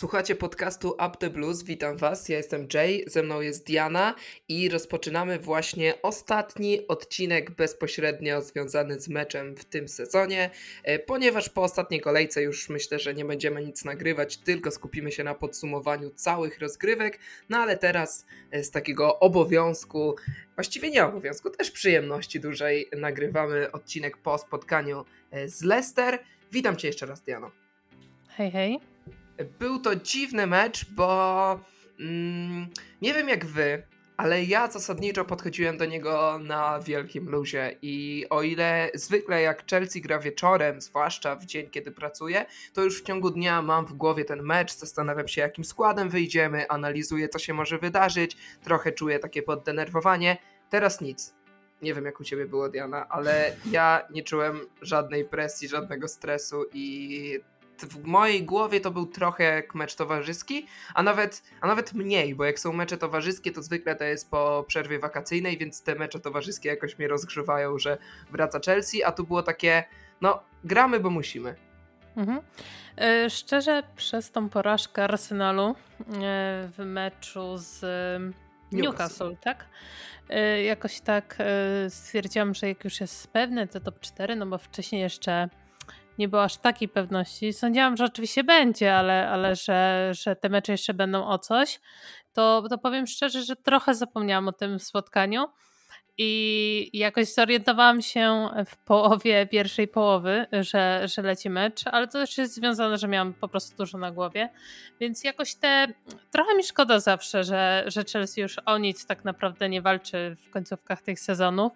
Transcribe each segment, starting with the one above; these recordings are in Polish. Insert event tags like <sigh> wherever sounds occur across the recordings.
Słuchacie podcastu Up the Blues. Witam Was. Ja jestem Jay, ze mną jest Diana i rozpoczynamy właśnie ostatni odcinek bezpośrednio związany z meczem w tym sezonie, e, ponieważ po ostatniej kolejce już myślę, że nie będziemy nic nagrywać, tylko skupimy się na podsumowaniu całych rozgrywek. No ale teraz e, z takiego obowiązku, właściwie nie obowiązku, też przyjemności dużej nagrywamy odcinek po spotkaniu e, z Leicester. Witam Cię jeszcze raz, Diano. Hej, hej. Był to dziwny mecz, bo mm, nie wiem jak wy, ale ja zasadniczo podchodziłem do niego na wielkim luzie i o ile zwykle jak Chelsea gra wieczorem, zwłaszcza w dzień kiedy pracuję, to już w ciągu dnia mam w głowie ten mecz, zastanawiam się jakim składem wyjdziemy, analizuję co się może wydarzyć, trochę czuję takie poddenerwowanie. Teraz nic. Nie wiem jak u ciebie było Diana, ale ja nie czułem żadnej presji, żadnego stresu i w mojej głowie to był trochę jak mecz towarzyski, a nawet, a nawet mniej, bo jak są mecze towarzyskie, to zwykle to jest po przerwie wakacyjnej, więc te mecze towarzyskie jakoś mnie rozgrzewają, że wraca Chelsea, a tu było takie, no gramy, bo musimy. Mhm. E, szczerze, przez tą porażkę Arsenalu e, w meczu z Newcastle, Newcastle tak? E, jakoś tak stwierdziłam, że jak już jest pewne te top 4, no bo wcześniej jeszcze nie było aż takiej pewności. Sądziłam, że oczywiście będzie, ale, ale że, że te mecze jeszcze będą o coś, to, to powiem szczerze, że trochę zapomniałam o tym spotkaniu. I jakoś zorientowałam się w połowie pierwszej połowy, że, że leci mecz, ale to też jest związane, że miałam po prostu dużo na głowie. Więc jakoś te. Trochę mi szkoda zawsze, że, że Chelsea już o nic tak naprawdę nie walczy w końcówkach tych sezonów.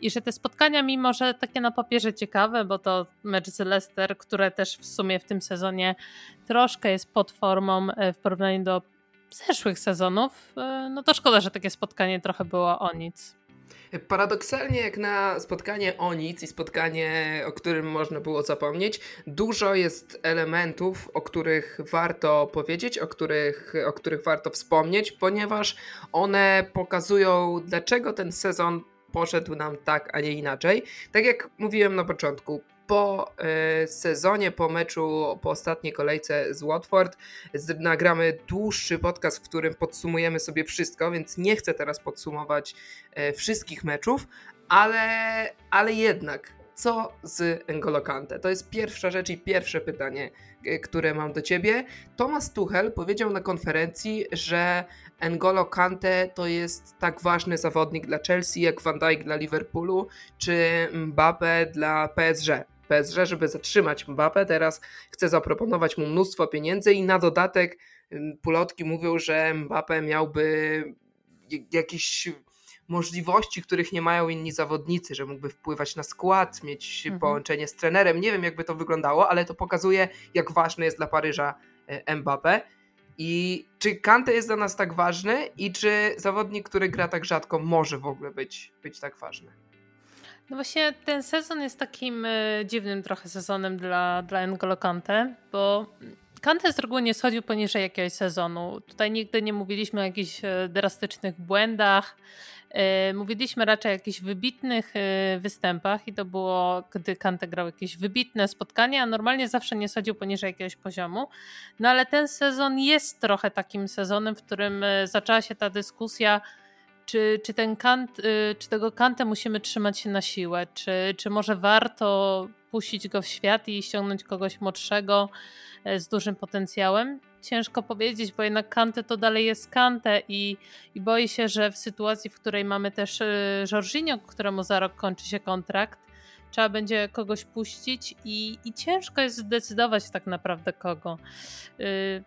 I że te spotkania, mimo że takie na papierze ciekawe, bo to mecz z Leicester, które też w sumie w tym sezonie troszkę jest pod formą e, w porównaniu do zeszłych sezonów, e, no to szkoda, że takie spotkanie trochę było o nic. Paradoksalnie, jak na spotkanie o nic i spotkanie, o którym można było zapomnieć, dużo jest elementów, o których warto powiedzieć, o których, o których warto wspomnieć, ponieważ one pokazują, dlaczego ten sezon poszedł nam tak, a nie inaczej. Tak jak mówiłem na początku, po y, sezonie, po meczu, po ostatniej kolejce z Watford nagramy dłuższy podcast, w którym podsumujemy sobie wszystko, więc nie chcę teraz podsumować y, wszystkich meczów, ale, ale jednak co z N'Golo Kante? To jest pierwsza rzecz i pierwsze pytanie, które mam do ciebie. Thomas Tuchel powiedział na konferencji, że N'Golo Kante to jest tak ważny zawodnik dla Chelsea jak Van Dijk dla Liverpoolu czy Mbappe dla PSG. PSG, żeby zatrzymać Mbappe, teraz chce zaproponować mu mnóstwo pieniędzy i na dodatek pulotki mówią, że Mbappe miałby jakiś możliwości, których nie mają inni zawodnicy, że mógłby wpływać na skład, mieć mhm. połączenie z trenerem. Nie wiem, jakby to wyglądało, ale to pokazuje, jak ważny jest dla Paryża e, Mbappé. I czy Kante jest dla nas tak ważny i czy zawodnik, który gra tak rzadko, może w ogóle być, być tak ważny? No właśnie ten sezon jest takim e, dziwnym trochę sezonem dla, dla N'Golo Kante, bo Kante z reguły nie schodził poniżej jakiegoś sezonu. Tutaj nigdy nie mówiliśmy o jakichś e, drastycznych błędach, mówiliśmy raczej o jakichś wybitnych e, występach i to było, gdy Kante grał jakieś wybitne spotkania, a normalnie zawsze nie sadził poniżej jakiegoś poziomu. No ale ten sezon jest trochę takim sezonem, w którym e, zaczęła się ta dyskusja, czy, czy, ten kant, czy tego Kantę musimy trzymać się na siłę, czy, czy może warto puścić go w świat i ściągnąć kogoś młodszego z dużym potencjałem, ciężko powiedzieć, bo jednak Kante to dalej jest Kante i, i boję się, że w sytuacji, w której mamy też y, Jorginho, któremu za rok kończy się kontrakt, trzeba będzie kogoś puścić i, i ciężko jest zdecydować tak naprawdę kogo. Y,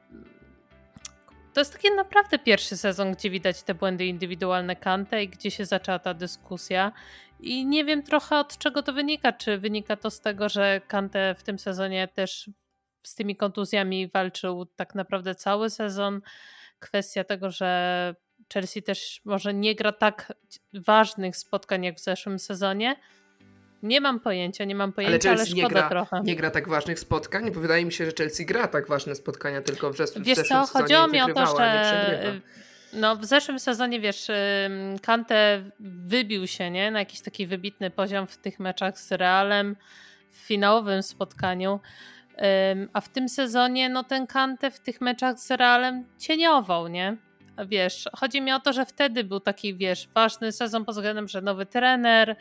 to jest taki naprawdę pierwszy sezon, gdzie widać te błędy indywidualne Kante i gdzie się zaczęła ta dyskusja. I nie wiem trochę od czego to wynika. Czy wynika to z tego, że Kante w tym sezonie też z tymi kontuzjami walczył tak naprawdę cały sezon. Kwestia tego, że Chelsea też może nie gra tak ważnych spotkań jak w zeszłym sezonie. Nie mam pojęcia, nie mam pojęcia, ale, Chelsea ale szkoda nie gra, trochę. nie gra tak ważnych spotkań, bo wydaje mi się, że Chelsea gra tak ważne spotkania, tylko w, zeszłym, wiesz w co, chodziło mi o to, że no, w zeszłym sezonie, wiesz, Kante wybił się nie, na jakiś taki wybitny poziom w tych meczach z Realem w finałowym spotkaniu. A w tym sezonie, no ten Kante w tych meczach z Realem cieniował, nie? Wiesz, chodzi mi o to, że wtedy był taki, wiesz, ważny sezon pod względem, że nowy trener,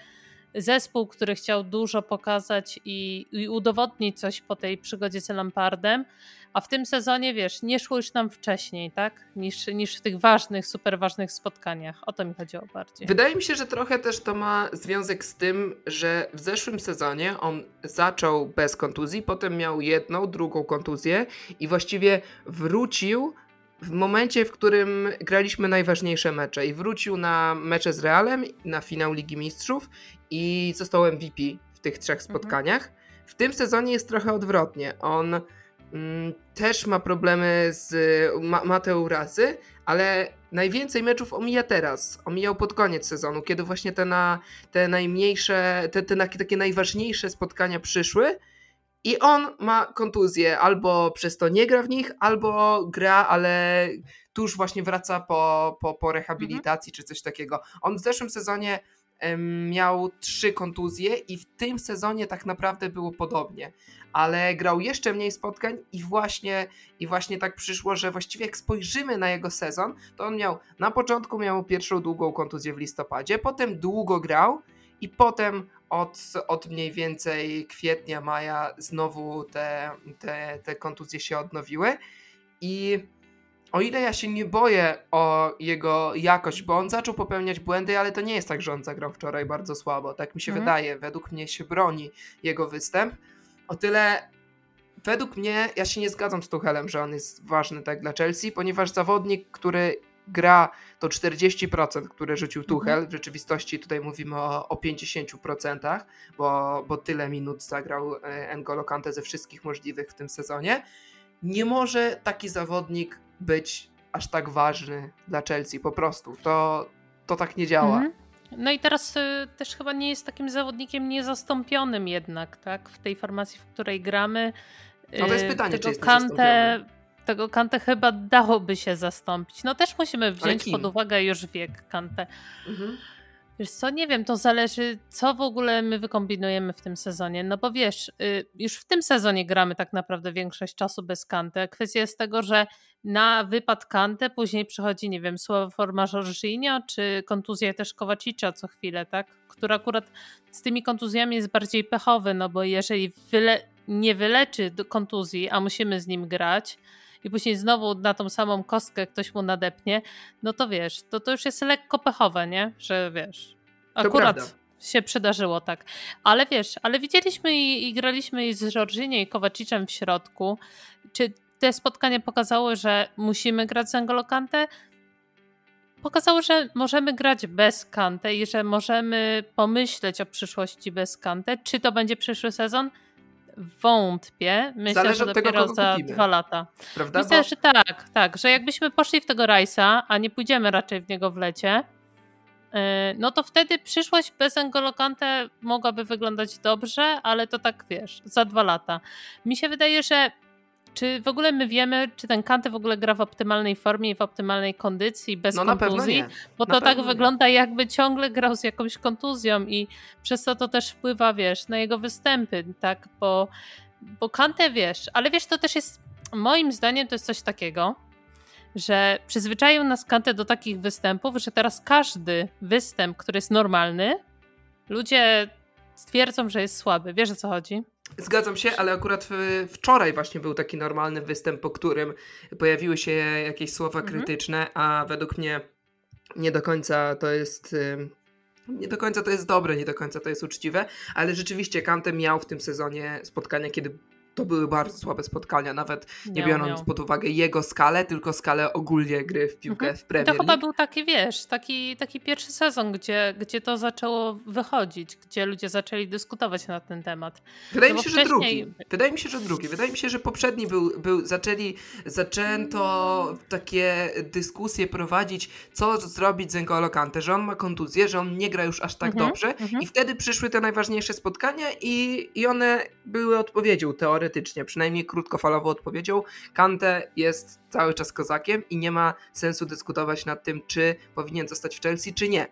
zespół, który chciał dużo pokazać i, i udowodnić coś po tej przygodzie z Lampardem, a w tym sezonie, wiesz, nie szło już nam wcześniej, tak? Niż, niż w tych ważnych, super ważnych spotkaniach. O to mi chodziło bardziej. Wydaje mi się, że trochę też to ma związek z tym, że w zeszłym sezonie on zaczął bez kontuzji, potem miał jedną, drugą kontuzję i właściwie wrócił w momencie, w którym graliśmy najważniejsze mecze i wrócił na mecze z Realem, na finał Ligi Mistrzów i został MVP w tych trzech mhm. spotkaniach. W tym sezonie jest trochę odwrotnie. On mm, też ma problemy z ma, ma te urazy, ale najwięcej meczów omija teraz. Omijał pod koniec sezonu, kiedy właśnie te, na, te najmniejsze, te, te takie najważniejsze spotkania przyszły i on ma kontuzję, albo przez to nie gra w nich, albo gra, ale tuż właśnie wraca po, po, po rehabilitacji mhm. czy coś takiego. On w zeszłym sezonie miał trzy kontuzje i w tym sezonie tak naprawdę było podobnie, ale grał jeszcze mniej spotkań i właśnie, i właśnie tak przyszło, że właściwie jak spojrzymy na jego sezon, to on miał na początku miał pierwszą długą kontuzję w listopadzie, potem długo grał i potem od, od mniej więcej kwietnia, maja znowu te, te, te kontuzje się odnowiły i o ile ja się nie boję o jego jakość, bo on zaczął popełniać błędy, ale to nie jest tak, że on zagrał wczoraj bardzo słabo. Tak mi się mhm. wydaje. Według mnie się broni jego występ. O tyle według mnie, ja się nie zgadzam z Tuchelem, że on jest ważny tak dla Chelsea, ponieważ zawodnik, który gra to 40%, które rzucił mhm. Tuchel, w rzeczywistości tutaj mówimy o, o 50%, bo, bo tyle minut zagrał e, N'Golo Kante ze wszystkich możliwych w tym sezonie. Nie może taki zawodnik być aż tak ważny dla Chelsea, po prostu. To, to tak nie działa. Mhm. No i teraz y, też chyba nie jest takim zawodnikiem niezastąpionym jednak, tak? W tej formacji, w której gramy. No to jest y, pytanie, czy jest Kante, tego Kantę chyba dałoby się zastąpić. No też musimy wziąć pod uwagę już wiek Kantę. Mhm. Wiesz co, nie wiem, to zależy, co w ogóle my wykombinujemy w tym sezonie. No bo wiesz, y, już w tym sezonie gramy tak naprawdę większość czasu bez Kantę. Kwestia jest tego, że na wypad Kantę później przychodzi, nie wiem, słowa forma Jorginho, czy kontuzja też Kowacicza co chwilę, tak? Który akurat z tymi kontuzjami jest bardziej pechowy, no bo jeżeli wyle nie wyleczy kontuzji, a musimy z nim grać, i później znowu na tą samą kostkę ktoś mu nadepnie, no to wiesz, to, to już jest lekko pechowe, nie? Że wiesz, akurat się przydarzyło tak. Ale wiesz, ale widzieliśmy i, i graliśmy i z Georginie i Kowaciczem w środku. Czy te spotkania pokazały, że musimy grać z Angolo Kante? Pokazało, że możemy grać bez Kante i że możemy pomyśleć o przyszłości bez Kante. Czy to będzie przyszły sezon? Wątpię. Myślę, Zależy że dopiero tego, za kupimy. dwa lata. Prawda? Myślę, Bo... że tak, tak, że jakbyśmy poszli w tego Rajsa, a nie pójdziemy raczej w niego w lecie, y, no to wtedy przyszłość bez N'Golo Kante mogłaby wyglądać dobrze, ale to tak wiesz, za dwa lata. Mi się wydaje, że czy w ogóle my wiemy, czy ten Kante w ogóle gra w optymalnej formie i w optymalnej kondycji, bez no, kontuzji? Bo to tak wygląda, jakby ciągle grał z jakąś kontuzją i przez to to też wpływa, wiesz, na jego występy, tak? Bo, bo Kante, wiesz, ale wiesz, to też jest, moim zdaniem to jest coś takiego, że przyzwyczaił nas Kante do takich występów, że teraz każdy występ, który jest normalny, ludzie stwierdzą, że jest słaby. Wiesz o co chodzi? Zgadzam się, ale akurat wczoraj właśnie był taki normalny występ, po którym pojawiły się jakieś słowa mhm. krytyczne, a według mnie nie do końca to jest. Nie do końca to jest dobre, nie do końca to jest uczciwe, ale rzeczywiście Kante miał w tym sezonie spotkania, kiedy to były bardzo słabe spotkania, nawet nie miał, biorąc miał. pod uwagę jego skalę, tylko skalę ogólnie gry w piłkę mhm. w Premier League. To chyba był taki, wiesz, taki, taki pierwszy sezon, gdzie, gdzie to zaczęło wychodzić, gdzie ludzie zaczęli dyskutować na ten temat. Wydaje no mi się, wcześniej... że drugi. Wydaje mi się, że drugi. Wydaje mi się, że poprzedni był, był zaczęli, zaczęto takie dyskusje prowadzić, co zrobić z N'Golo Kante, że on ma kontuzję, że on nie gra już aż tak mhm. dobrze mhm. i wtedy przyszły te najważniejsze spotkania i, i one były odpowiedzią teoretycznie teoretycznie, przynajmniej krótkofalowo odpowiedzią, Kante jest cały czas kozakiem i nie ma sensu dyskutować nad tym, czy powinien zostać w Chelsea, czy nie.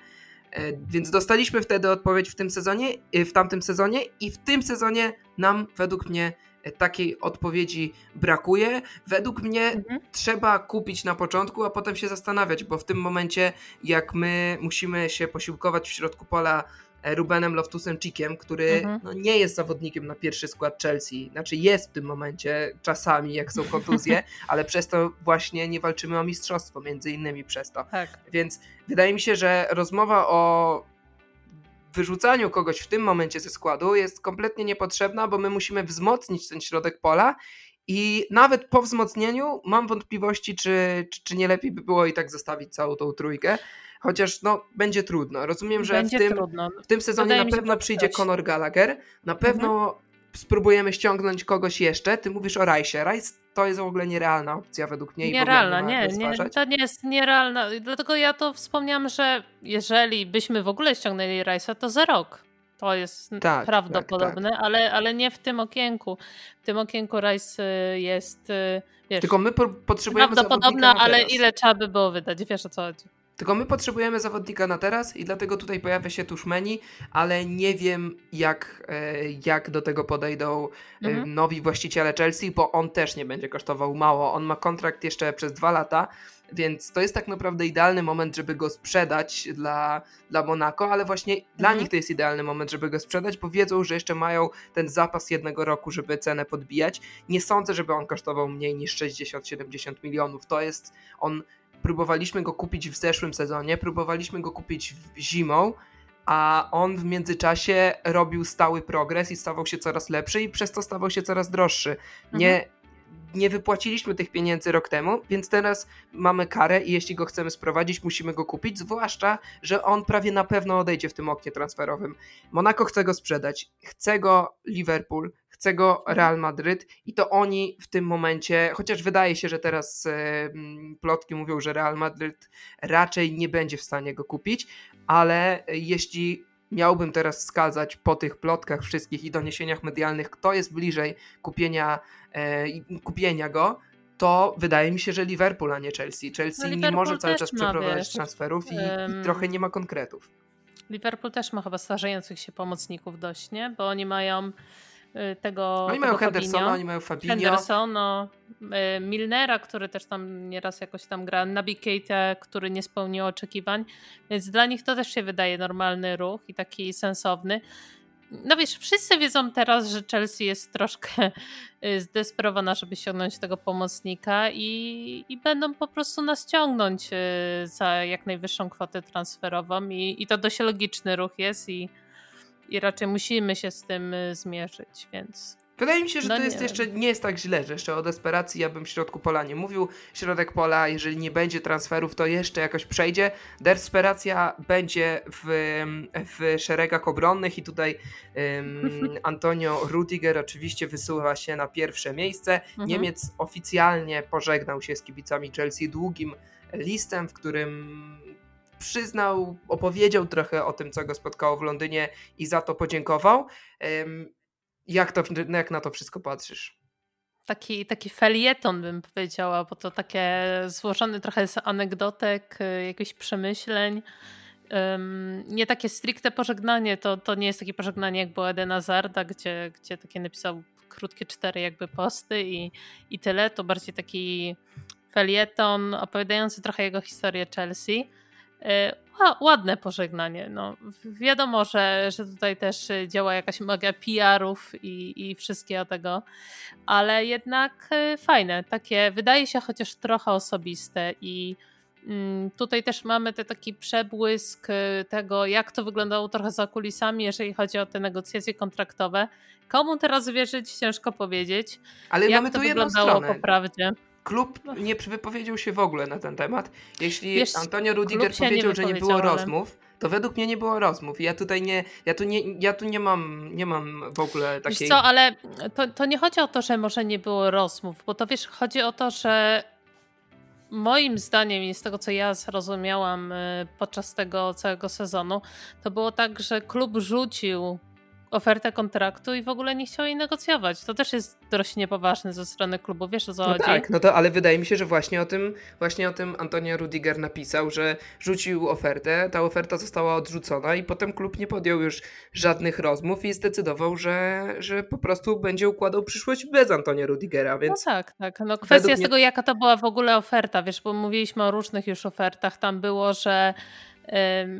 E, więc dostaliśmy wtedy odpowiedź w tym sezonie, e, w tamtym sezonie i w tym sezonie nam według mnie takiej odpowiedzi brakuje. Według mnie mhm. trzeba kupić na początku, a potem się zastanawiać, bo w tym momencie, jak my musimy się posiłkować w środku pola e, Rubenem Loftusem Chikiem, który mhm. no, nie jest zawodnikiem na pierwszy skład Chelsea. Znaczy jest w tym momencie czasami, jak są kontuzje, <laughs> ale przez to właśnie nie walczymy o mistrzostwo, między innymi przez to. Tak. Więc wydaje mi się, że rozmowa o wyrzucaniu kogoś w tym momencie ze składu jest kompletnie niepotrzebna, bo my musimy wzmocnić ten środek pola i nawet po wzmocnieniu mam wątpliwości, czy, czy, czy nie lepiej by było i tak zostawić całą tą trójkę. Chociaż no, będzie trudno. Rozumiem, że w tym, w tym sezonie Wydaje na pewno przyjdzie Conor Gallagher. Na pewno mhm spróbujemy ściągnąć kogoś jeszcze. Ty mówisz o Rajsie. Rajs to jest w ogóle nierealna opcja według mnie. Nierealna, nie, nie, to nie jest nierealna. Dlatego ja to wspomniałam, że jeżeli byśmy w ogóle ściągnęli Rajsa, to za rok. To jest tak, prawdopodobne, tak, tak. Ale, ale nie w tym okienku. W tym okienku Rice y, jest. Y, wiesz, Tylko my po potrzebujemy. Prawdopodobna, ale ile trzeba by było wydać? Wiesz o co chodzi. Tylko my potrzebujemy zawodnika na teraz i dlatego tutaj pojawia się tuż menu, ale nie wiem jak, e, jak do tego podejdą e, mhm. nowi właściciele Chelsea, bo on też nie będzie kosztował mało. On ma kontrakt jeszcze przez dwa lata, więc to jest tak naprawdę idealny moment, żeby go sprzedać dla, dla Monaco, ale właśnie mhm. dla nich to jest idealny moment, żeby go sprzedać, bo wiedzą, że jeszcze mają ten zapas jednego roku, żeby cenę podbijać. Nie sądzę, żeby on kosztował mniej niż 60-70 milionów. To jest on próbowaliśmy go kupić w zeszłym sezonie, próbowaliśmy go kupić zimą, a on w międzyczasie robił stały progres i stawał się coraz lepszy i przez to stawał się coraz droższy. Nie, mhm. nie wypłaciliśmy tych pieniędzy rok temu, więc teraz mamy karę i jeśli go chcemy sprowadzić, musimy go kupić, zwłaszcza, że on prawie na pewno odejdzie w tym oknie transferowym. Monaco chce go sprzedać, chce go Liverpool, chce go Real Madryt i to oni w tym momencie, chociaż wydaje się, że teraz e, plotki mówią, że Real Madryt raczej nie będzie w stanie go kupić, ale jeśli miałbym teraz wskazać po tych plotkach wszystkich i doniesieniach medialnych, kto jest bliżej kupienia, e, kupienia go, to wydaje mi się, że Liverpool, a nie Chelsea. Chelsea no, nie może cały czas przeprowadzać transferów i, um, i, trochę nie ma konkretów. Liverpool też ma chyba starzejących się pomocników dość, nie? Bo oni mają tego. Oni mają Hendersona, oni mają Fabinho. Hendersona, y, Milnera, który też tam nieraz jakoś tam gra, Nabi Keita, który nie spełnił oczekiwań, więc dla nich to też się wydaje normalny ruch i taki sensowny. No wiesz, wszyscy wiedzą teraz, że Chelsea jest troszkę y, zdesperowana, żeby ściągnąć tego pomocnika i, i będą po prostu nas ciągnąć za jak najwyższą kwotę transferową i, i to dość logiczny ruch jest i i raczej musimy się z tym y, zmierzyć, więc. Wydaje mi się, że no to jest jeszcze nie jest tak źle, że jeszcze o desperacji ja bym w środku pola nie mówił. Środek pola, jeżeli nie będzie transferów, to jeszcze jakoś przejdzie. Desperacja będzie w, w szeregach obronnych i tutaj um, <laughs> Antonio Rudiger oczywiście wysuwa się na pierwsze miejsce. Mhm. Niemiec oficjalnie pożegnał się z kibicami Chelsea długim listem, w którym przyznał, opowiedział trochę o tym, co go spotkało w Londynie i za to podziękował. Jak, to, jak na to wszystko patrzysz? Taki, taki felieton bym powiedziała, bo to takie złożone trochę z anegdotek, y, jakichś przemyśleń. Um, nie takie stricte pożegnanie, to, to nie jest takie pożegnanie jak było Edena Zarda, gdzie, gdzie takie napisał krótkie cztery jakby posty i, i tyle. To bardziej taki felieton opowiadający trochę jego historię Chelsea. E, ładne pożegnanie. No, wiadomo, że, że tutaj też działa jakaś magia PR-ów i, i wszystkiego tego, ale jednak e, fajne, takie wydaje się chociaż trochę osobiste i mm, Tutaj też mamy te taki przebłysk e, tego, jak to wyglądało trochę za kulisami, jeżeli chodzi o te negocjacje kontraktowe. Komu teraz wierzyć, ciężko powiedzieć. Ale jak mamy to tu wyglądało stronę. po prawdzie klub no. nie wypowiedział się w ogóle na ten temat. Jeśli Wiesz, Antonio Rudiger powiedział, nie że nie było rozmów, to według mnie nie było rozmów. Ja tutaj nie, ja tu nie, ja tu nie mam, nie mam w ogóle takiej... Wiesz co, ale to, to nie chodzi o to, że może nie było rozmów, bo to wiesz, chodzi o to, że moim zdaniem i z tego, co ja zrozumiałam y, podczas tego całego sezonu, to było tak, że klub rzucił ofertę kontraktu i w ogóle nie chciał jej negocjować. To też jest dość niepoważne ze strony klubu, wiesz o co no chodzi? Tak, no to ale wydaje mi się, że właśnie o tym właśnie o tym Antonio Rudiger napisał, że rzucił ofertę, ta oferta została odrzucona i potem klub nie podjął już żadnych rozmów i zdecydował, że, że po prostu będzie układał przyszłość bez Antonia Rudigera, więc... No tak, tak. No kwestia mnie... tego, jaka to była w ogóle oferta, wiesz, bo mówiliśmy o różnych już ofertach, tam było, że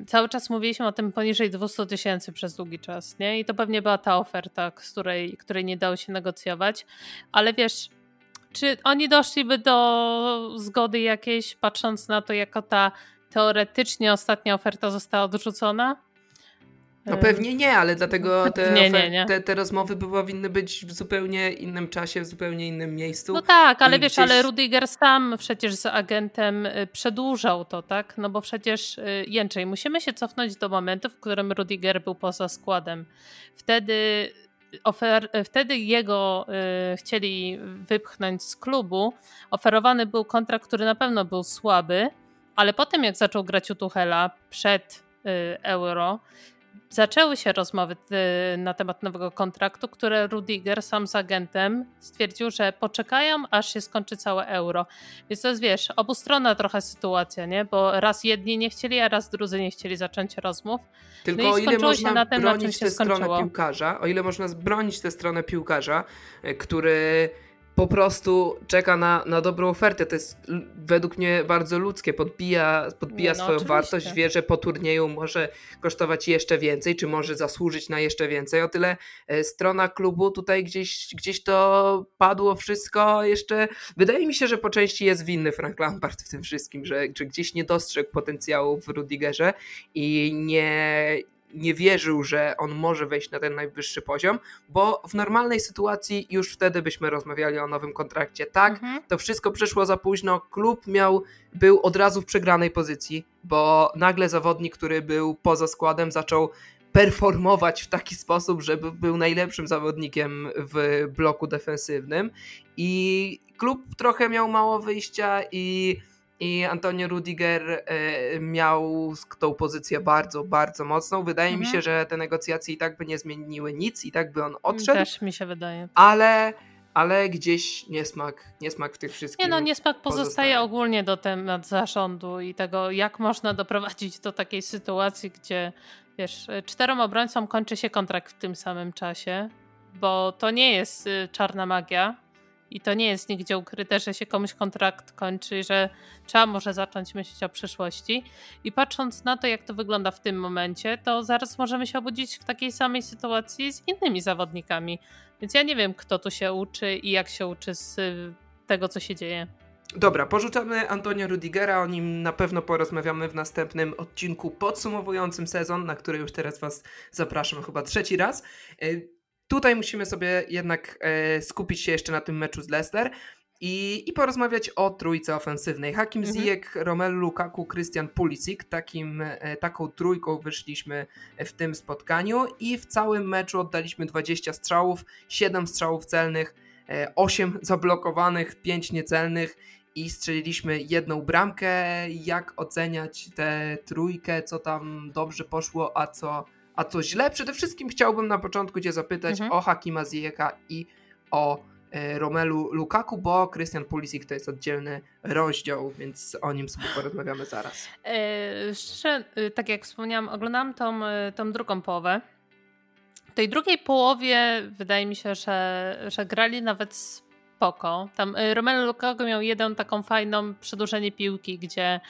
Cały czas mówiliśmy o tym poniżej 200 tysięcy przez długi czas, nie? I to pewnie była ta oferta, z której, której nie dało się negocjować. Ale wiesz, czy oni doszliby do zgody jakiejś, patrząc na to, jako ta teoretycznie ostatnia oferta została odrzucona? No pewnie nie, ale dlatego <laughs> te, nie, nie, nie. te, te rozmowy powinny być w zupełnie innym czasie, w zupełnie innym miejscu. No tak, ale wiesz, gdzieś... ale Rudiger sam przecież z agentem y, przedłużał to, tak? No bo przecież y, Jęczej, musimy się cofnąć do momentu, w którym Rudiger był poza składem. Wtedy Ofer wtedy jego y, chcieli wypchnąć z klubu. Oferowany był kontrakt, który na pewno był słaby, ale potem jak zaczął grać u Tuchela przed y, Euro, zaczęły się rozmowy y, na temat nowego kontraktu, które Rudiger sam z agentem stwierdził, że poczekają, aż się skończy całe euro. Więc to jest, wiesz, obustronna trochę sytuacja, nie? Bo raz jedni nie chcieli, a raz drudzy nie chcieli zacząć rozmów. Tylko no o ile można na tym, bronić tę stronę piłkarza, o ile można bronić tę stronę piłkarza, y, który po prostu czeka na, na dobrą ofertę. To jest według mnie bardzo ludzkie. Podbija, podbija no, swoją oczywiście. wartość, wie, że po turnieju może kosztować jeszcze więcej, czy może zasłużyć na jeszcze więcej. O tyle e, strona klubu tutaj gdzieś, gdzieś to padło wszystko jeszcze. Wydaje mi się, że po części jest winny Frank Lampard w tym wszystkim, że, że gdzieś nie dostrzegł potencjału w Rudigerze i nie nie wierzył, że on może wejść na ten najwyższy poziom, bo w normalnej sytuacji już wtedy byśmy rozmawiali o nowym kontrakcie. Tak, mhm. to wszystko przyszło za późno. Klub miał, był od razu w przegranej pozycji, bo nagle zawodnik, który był poza składem, zaczął performować w taki sposób, żeby był najlepszym zawodnikiem w bloku defensywnym i klub trochę miał mało wyjścia i i Antonio Rudiger e, miał tą pozycję bardzo, bardzo mocną. Wydaje mhm. mi się, że te negocjacje i tak by nie zmieniły nic i tak by on odszedł. Też mi się wydaje. Ale, ale gdzieś niesmak, niesmak w tych wszystkich. Nie no, niesmak pozostaje ogólnie do temat zarządu i tego, jak można doprowadzić do takiej sytuacji, gdzie wiesz, czterem obrońcom kończy się kontrakt w tym samym czasie, bo to nie jest y, czarna magia i to nie jest nigdzie ukryte, że się komuś kontrakt kończy, że trzeba może zacząć myśleć o przyszłości. I patrząc na to, jak to wygląda w tym momencie, to zaraz możemy się obudzić w takiej samej sytuacji z innymi zawodnikami. Więc ja nie wiem, kto tu się uczy i jak się uczy z y, tego, co się dzieje. Dobra, porzucamy Antonia Rudigera, o nim na pewno porozmawiamy w następnym odcinku podsumowującym sezon, na który już teraz Was zapraszam chyba trzeci raz. Tutaj musimy sobie jednak e, skupić się jeszcze na tym meczu z Leicester i, i porozmawiać o trójce ofensywnej. Hakim mhm. Ziyech, Romelu Lukaku, Christian Pulisic. Takim, e, taką trójką wyszliśmy w tym spotkaniu i w całym meczu oddaliśmy 20 strzałów, 7 strzałów celnych, e, 8 <laughs> zablokowanych, 5 niecelnych i strzeliliśmy jedną bramkę. Jak oceniać tę trójkę, co tam dobrze poszło, a co a co źle? Przede wszystkim chciałbym na początku Cię zapytać mhm. o Hakima Ziyeka i o e, Romelu Lukaku, bo Christian Pulisic to jest oddzielny rozdział, więc o nim sobie porozmawiamy zaraz. E, szczerze, y, tak jak wspomniałam, oglądałam tą, y, tą drugą połowę. W tej drugiej połowie wydaje mi się, że, że grali nawet spoko. Tam y, Romelu Lukaku miał jedną taką fajną przedłużenie piłki, gdzie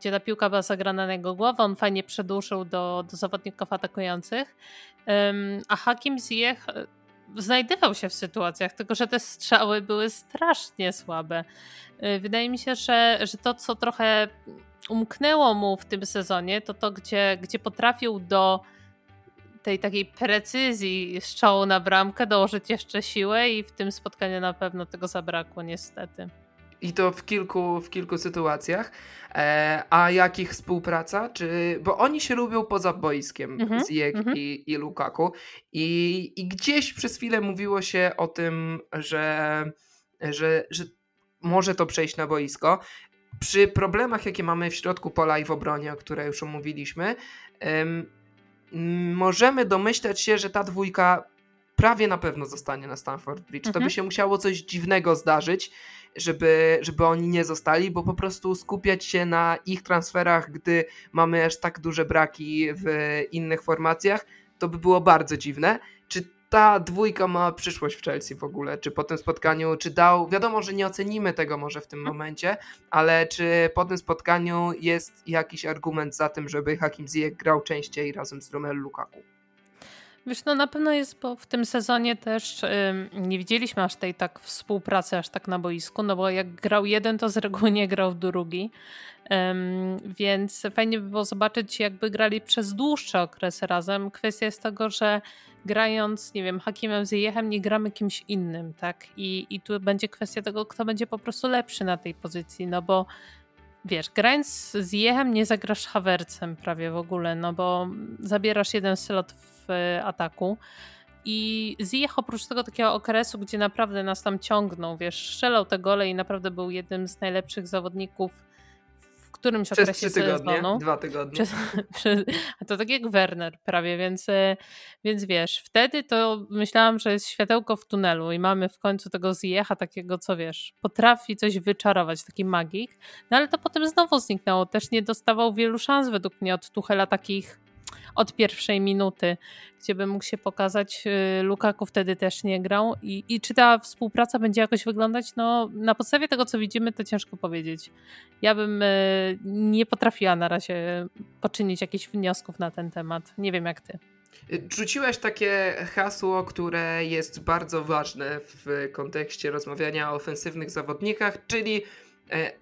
gdzie ta piłka była zagrana na jego głowę, on fajnie przedłużył do, do zawodników atakujących, a Hakim Ziyech e, znajdował się w sytuacjach, tylko że te strzały były strasznie słabe. E, wydaje mi się, że, że to, co trochę umknęło mu w tym sezonie, to to, gdzie, gdzie potrafił do tej takiej precyzji strzału na bramkę dołożyć jeszcze siłę i w tym spotkaniu na pewno tego zabrakło niestety. I to w kilku, w kilku sytuacjach. E, a jakich współpraca? Czy, bo oni się lubią poza boiskiem, mm Ziyech mm -hmm. i, i Lukaku. I, I gdzieś przez chwilę mówiło się o tym, że, że, że może to przejść na boisko. Przy problemach, jakie mamy w środku pola i w obronie, o które już omówiliśmy, możemy domyślać się, że ta dwójka prawie na pewno zostanie na Stanford Bridge. Mhm. To by mhm. się musiało coś dziwnego zdarzyć, żeby, żeby oni nie zostali, bo po prostu skupiać się na ich transferach, gdy mamy aż tak duże braki w innych formacjach, to by było bardzo dziwne. Czy ta dwójka ma przyszłość w Chelsea w ogóle? Czy po tym spotkaniu, czy dał, wiadomo, że nie ocenimy tego może w tym mhm. momencie, ale czy po tym spotkaniu jest jakiś argument za tym, żeby Hakim Ziyech grał częściej razem z Romelu Lukaku? Wiesz, no na pewno jest, bo w tym sezonie też nie widzieliśmy aż tej tak współpracy, aż tak na boisku, no bo jak grał jeden, to z reguły nie grał w drugi. więc fajnie by było zobaczyć, jakby grali przez dłuższe okresy razem. Kwestia jest tego, że grając, nie wiem, Hakimem Zjechem nie gramy kimś innym, tak? I, I tu będzie kwestia tego, kto będzie po prostu lepszy na tej pozycji, no bo wiesz, grając z Jechem nie zagrasz Hawercem prawie w ogóle, no bo zabierasz jeden slot w ataku. I Ziyech oprócz tego takiego okresu, gdzie naprawdę nas tam ciągnął, wiesz, strzelał te gole i naprawdę był jednym z najlepszych zawodników którymś Przez okresie trzy tygodnie, sezonu. Dwa tygodnie. Przez, <laughs> przez, to tak jak Werner prawie, więc, e, więc wiesz, wtedy to myślałam, że jest światełko w tunelu i mamy w końcu tego zjecha takiego, co wiesz, potrafi coś wyczarować, taki magik, no ale to potem znowu zniknęło. Też nie dostawał wielu szans według mnie od Tuchela takich od pierwszej minuty, gdzie by mógł się pokazać. Y, Lukaku wtedy też nie grał. I, I czy ta współpraca będzie jakoś wyglądać? No, na podstawie tego, co widzimy, to ciężko powiedzieć. Ja bym y, nie potrafiła na razie poczynić jakichś wniosków na ten temat. Nie wiem jak ty. Rzuciłeś takie hasło, które jest bardzo ważne w kontekście rozmawiania o ofensywnych zawodnikach, czyli e,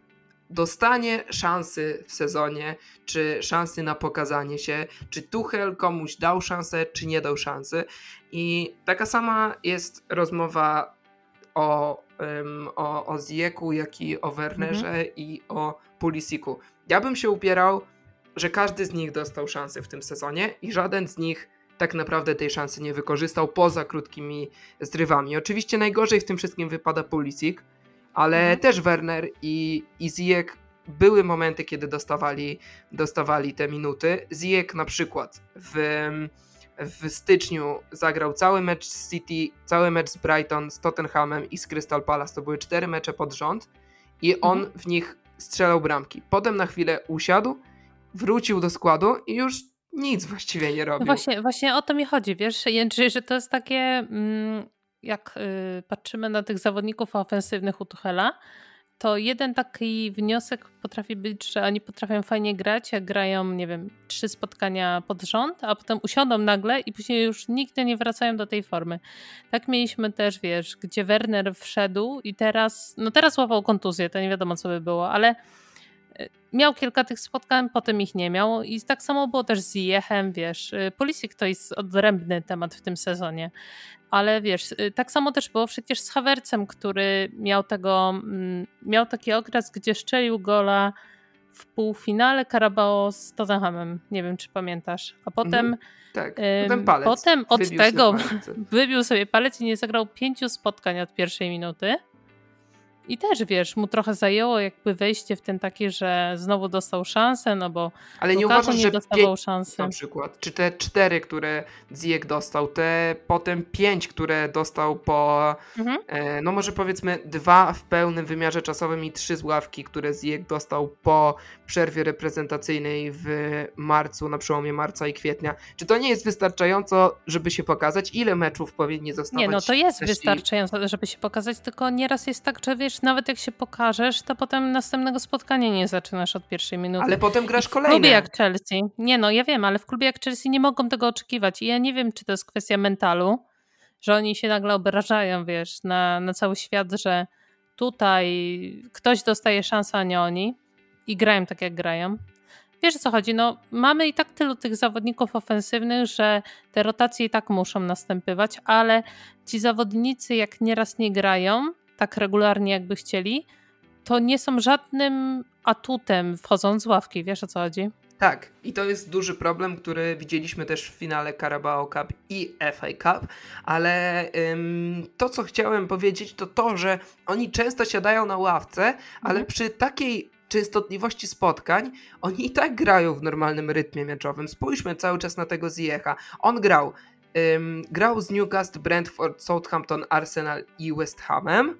dostanie szansy w sezonie, czy szansy na pokazanie się, czy Tuchel komuś dał szansę, czy nie dał szansy. I taka sama jest rozmowa o, um, o, o Zieku, jak i o Wernerze mhm. i o Pulisiku. Ja bym się upierał, że każdy z nich dostał szansę w tym sezonie i żaden z nich tak naprawdę tej szansy nie wykorzystał poza krótkimi zrywami. Oczywiście najgorzej w tym wszystkim wypada Pulisic, ale mhm. też Werner i, i Ziyech były momenty, kiedy dostawali, dostawali te minuty. Ziyech na przykład w, w styczniu zagrał cały mecz z City, cały mecz z Brighton, z Tottenhamem i z Crystal Palace. To były cztery mecze pod rząd i on mhm. w nich strzelał bramki. Potem na chwilę usiadł, wrócił do składu i już nic właściwie nie robił. No właśnie, właśnie o to mi chodzi, wiesz, Jędrzej, że to jest takie... Mm jak y, patrzymy na tych zawodników ofensywnych u Tuchela, to jeden taki wniosek potrafi być, że oni potrafią fajnie grać, jak grają, nie wiem, trzy spotkania pod rząd, a potem usiądą nagle i później już nigdy nie wracają do tej formy. Tak mieliśmy też, wiesz, gdzie Werner wszedł i teraz, no teraz łapał kontuzję, to nie wiadomo co by było, ale miał kilka tych spotkań, potem ich nie miał. I tak samo było też z Jechem, wiesz, y, Polisik to jest odrębny temat w tym sezonie, ale wiesz, y, tak samo też było przecież z Hawercem, który miał tego, mm, miał taki okres, gdzie szczelił gola w półfinale Carabao z Tottenhamem, nie wiem czy pamiętasz, a potem mhm, tak, potem, palec, potem od tego <laughs> wybił sobie palec i nie zagrał pięciu spotkań od pierwszej minuty i też wiesz, mu trochę zajęło jakby wejście w ten taki, że znowu dostał szansę, no bo Ale nie uważasz, nie że dostawał szansy. Na przykład, czy te cztery, które Ziyech dostał, te potem pięć, które dostał po, mhm. e, no może powiedzmy dwa w pełnym wymiarze czasowym i trzy z ławki, które Ziyech dostał po przerwie reprezentacyjnej w marcu, na przełomie marca i kwietnia. Czy to nie jest wystarczająco, żeby się pokazać, ile meczów powinni zostać? Nie, no to jest wystarczająco, żeby się pokazać, tylko nieraz jest tak, że wiesz, nawet jak się pokażesz, to potem następnego spotkania nie zaczynasz od pierwszej minuty. Ale potem grasz kolejne. W klubie jak Chelsea. Nie no, ja wiem, ale w klubie jak Chelsea nie mogą tego oczekiwać. I ja nie wiem, czy to jest kwestia mentalu, że oni się nagle obrażają, wiesz, na, na cały świat, że tutaj ktoś dostaje szansę, a nie oni i grają tak, jak grają. Wiesz o co chodzi? No, mamy i tak tylu tych zawodników ofensywnych, że te rotacje i tak muszą następywać, ale ci zawodnicy, jak nieraz nie grają, tak regularnie, jakby chcieli, to nie są żadnym atutem wchodząc z ławki. Wiesz o co chodzi? Tak, i to jest duży problem, który widzieliśmy też w finale Carabao Cup i FA Cup, ale ym, to, co chciałem powiedzieć, to to, że oni często siadają na ławce, ale mhm. przy takiej częstotliwości spotkań, oni i tak grają w normalnym rytmie meczowym. Spójrzmy cały czas na tego Ziecha. On grał. Um, grał z Newcastle, Brentford, Southampton, Arsenal i West Hamem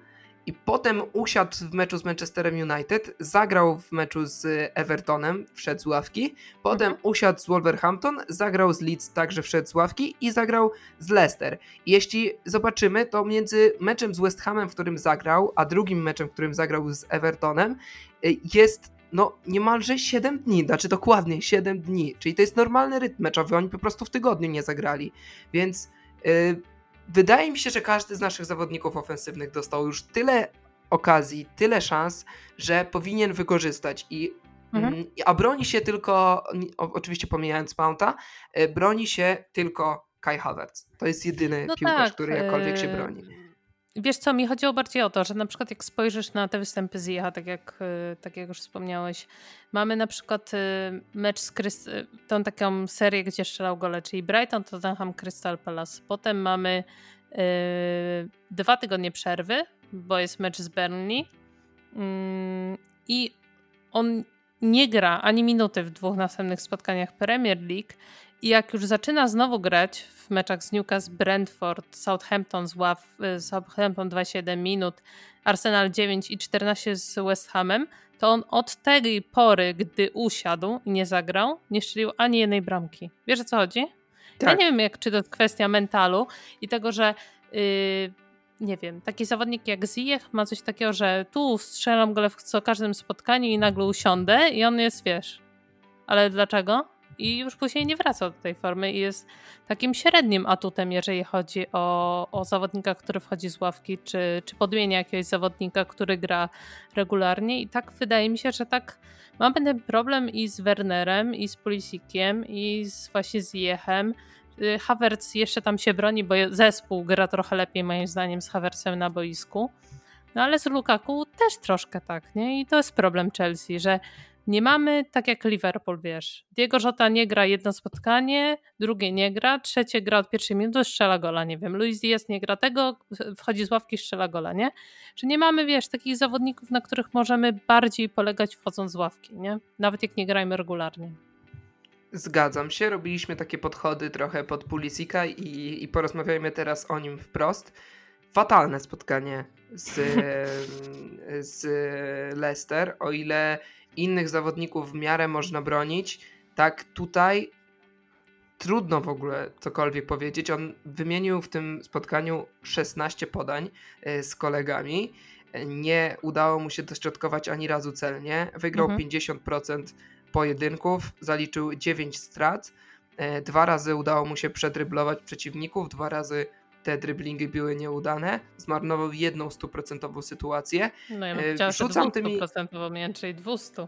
i potem usiadł w meczu z Manchesterem United, zagrał w meczu z Evertonem, wszedł z ławki, potem mhm. usiadł z Wolverhampton, zagrał z Leeds, także wszedł z ławki i zagrał z Leicester. Jeśli zobaczymy, to między meczem z West Hamem, w którym zagrał, a drugim meczem, w którym zagrał z Evertonem, y, jest no niemalże 7 dni, znaczy dokładnie 7 dni, czyli to jest normalny rytm meczowy, oni po prostu w tygodniu nie zagrali, więc... Yy, wydaje mi się, że każdy z naszych zawodników ofensywnych dostał już tyle okazji, tyle szans, że powinien wykorzystać i mhm. Mm, a broni się tylko, oczywiście pomijając Mounta, e, broni się tylko Kai Havertz. To jest jedyny no piłkarz, tak, który jakkolwiek się e, broni. Wiesz co, mi chodziło bardziej o to, że na przykład jak spojrzysz na te występy Ziecha, tak jak, e, tak jak już wspomniałeś, mamy na przykład mecz z Kryst tą taką serię, gdzie strzelał gole, czyli Brighton, Tottenham, Crystal Palace. Potem mamy dwa tygodnie przerwy, bo jest mecz z Burnley yy, i on nie gra ani minuty w dwóch następnych spotkaniach Premier League i jak już zaczyna znowu grać w meczach z Newcastle, Brentford, Southampton z ław, y, Southampton 27 minut, Arsenal 9 i 14 z West Hamem, to on od tej pory, gdy usiadł i nie zagrał, nie strzelił ani jednej bramki. Wiesz o co chodzi? Tak. Ja nie wiem, jak, czy to kwestia mentalu i tego, że yy, nie wiem, taki zawodnik jak Ziyech ma coś takiego, że tu strzelam go w co każdym spotkaniu i nagle usiądę i on jest, wiesz, ale dlaczego? I już później nie wraca do tej formy i jest takim średnim atutem, jeżeli chodzi o, o zawodnika, który wchodzi z ławki, czy, czy podmienia jakiegoś zawodnika, który gra regularnie. I tak wydaje mi się, że tak mamy ten problem i z Wernerem, i z Pulisikiem, i z właśnie z Jechem. Y, Havertz jeszcze tam się broni, bo zespół gra trochę lepiej moim zdaniem z Havertzem na boisku. No ale z Lukaku też troszkę tak, nie? I to jest problem Chelsea, że nie mamy, tak jak Liverpool, wiesz, Diego Jota nie gra jedno spotkanie, drugie nie gra, trzecie gra od pierwszej minuty, strzela gola, nie wiem, Luis Diaz nie gra tego, wchodzi z ławki, strzela gola, nie? Czy nie mamy, wiesz, takich zawodników, na których możemy bardziej polegać wchodząc z ławki, nie? Nawet jak nie grajmy regularnie. Zgadzam się, robiliśmy takie podchody trochę pod Pulisika i, i porozmawiajmy teraz o nim wprost. Fatalne spotkanie z, <laughs> z Leicester, o ile innych zawodników w miarę można bronić, tak tutaj trudno w ogóle cokolwiek powiedzieć. On wymienił w tym spotkaniu 16 podań e, z kolegami. Nie udało mu się dośrodkować ani razu celnie. Wygrał mhm. 50% pojedynków, zaliczył 9 strat. E, dwa razy udało mu się przedryblować przeciwników, dwa razy te driblingi były nieudane. Zmarnował jedną stuprocentową sytuację. No ja bym e, Rzucam tymi... czyli 200.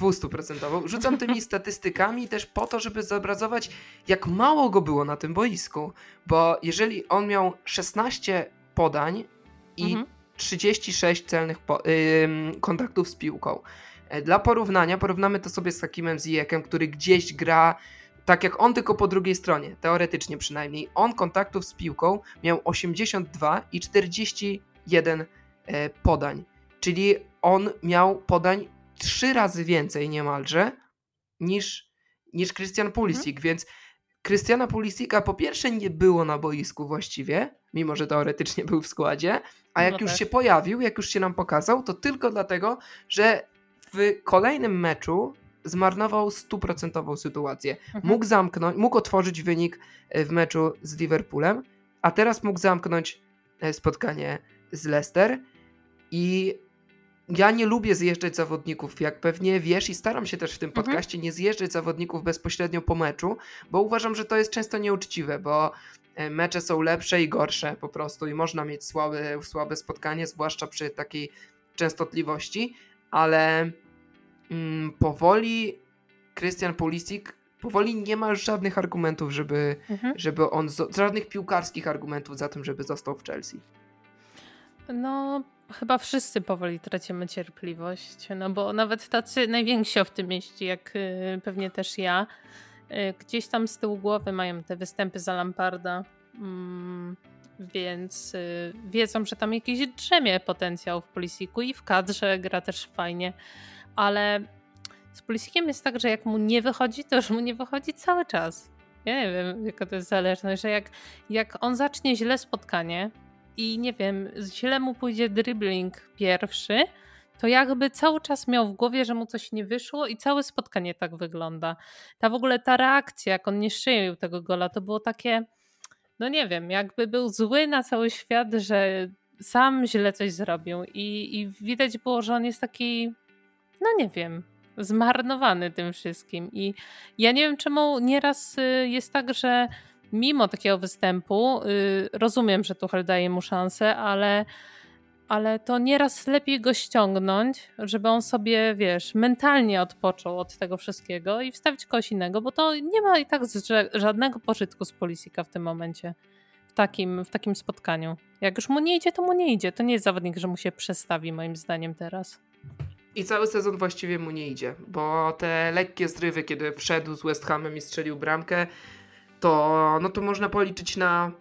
200%. Rzucam tymi <laughs> statystykami też po to, żeby zobrazować, jak mało go było na tym boisku. Bo jeżeli on miał 16 podań i mhm. 36 celnych po, yy, kontaktów z piłką. E, dla porównania, porównamy to sobie z takim Zijekiem, który gdzieś gra tak jak on, tylko po drugiej stronie, teoretycznie przynajmniej. On kontaktów z piłką miał 82 i 41 e, podań. Czyli on miał podań trzy razy więcej niemalże niż, niż Christian Pulisic, hmm. więc Christiana Pulisika po pierwsze nie było na boisku właściwie, mimo że teoretycznie był w składzie, a jak no już tak. się pojawił, jak już się nam pokazał, to tylko dlatego, że w kolejnym meczu zmarnował stuprocentową sytuację. Mhm. Mógł zamknąć, mógł otworzyć wynik e, w meczu z Liverpoolem, a teraz mógł zamknąć e, spotkanie z Leicester i ja nie lubię zjeżdżać zawodników, jak pewnie wiesz, i staram się też w tym mhm. podcaście nie zjeżdżać zawodników bezpośrednio po meczu, bo uważam, że to jest często nieuczciwe, bo e, mecze są lepsze i gorsze po prostu i można mieć słabe, słabe spotkanie, zwłaszcza przy takiej częstotliwości, ale mm, powoli Christian Pulisic powoli nie ma już żadnych argumentów, żeby, mhm. żeby on, żadnych piłkarskich argumentów za tym, żeby został w Chelsea. No, chyba wszyscy powoli tracimy cierpliwość, no bo nawet tacy najwięksi optymiści, jak y, pewnie też ja, y, gdzieś tam z tyłu głowy mają te występy za Lamparda, mm, więc y, wiedzą, że tam jakiś drzemie potencjał w Polisiku i w kadrze gra też fajnie, ale z Pulisikiem jest tak, że jak mu nie wychodzi, to już mu nie wychodzi cały czas. Ja nie wiem, jaka to jest zależność, że jak, jak on zacznie źle spotkanie i nie wiem, źle mu pójdzie dribbling pierwszy, to jakby cały czas miał w głowie, że mu coś nie wyszło i całe spotkanie tak wygląda. Ta w ogóle ta reakcja, jak on nie strzelił tego gola, to było takie, no nie wiem, jakby był zły na cały świat, że sam źle coś zrobił i, i widać było, że on jest taki, no nie wiem, zmarnowany tym wszystkim. I ja nie wiem, czemu nieraz y, jest tak, że mimo takiego występu, y, rozumiem, że Tuchel daje mu szansę, ale, ale to nieraz lepiej go ściągnąć, żeby on sobie, wiesz, mentalnie odpoczął od tego wszystkiego i wstawić kogoś innego, bo to nie ma i tak żadnego pożytku z Polisika w tym momencie. W takim, w takim spotkaniu. Jak już mu nie idzie, to mu nie idzie. To nie jest zawodnik, że mu się przestawi, moim zdaniem, teraz. I cały sezon właściwie mu nie idzie, bo te lekkie zrywy, kiedy wszedł z West Hamem i strzelił bramkę, to, no to można policzyć na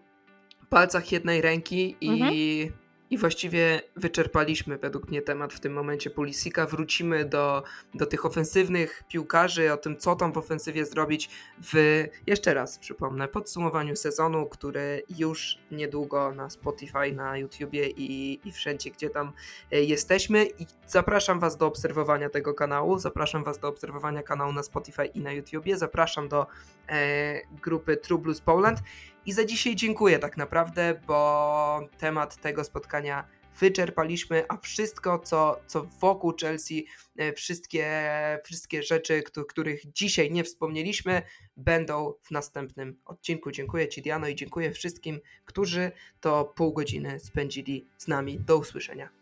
palcach jednej ręki i mhm. I właściwie wyczerpaliśmy według mnie temat w tym momencie Pulisika. Wrócimy do, do tych ofensywnych piłkarzy, o tym, co tam w ofensywie zrobić w, jeszcze raz przypomnę, podsumowaniu sezonu, który już niedługo na Spotify, na YouTubie i, i wszędzie, gdzie tam e, jesteśmy. I zapraszam Was do obserwowania tego kanału, zapraszam Was do obserwowania kanału na Spotify i na YouTubie, zapraszam do e, grupy True Blues Poland. I za dzisiaj dziękuję tak naprawdę, bo temat tego spotkania wyczerpaliśmy, a wszystko, co, co wokół Chelsea, e, wszystkie, wszystkie rzeczy, których dzisiaj nie wspomnieliśmy, będą w następnym odcinku. Dziękuję Ci, Diano, i dziękuję wszystkim, którzy to pół godziny spędzili z nami. Do usłyszenia.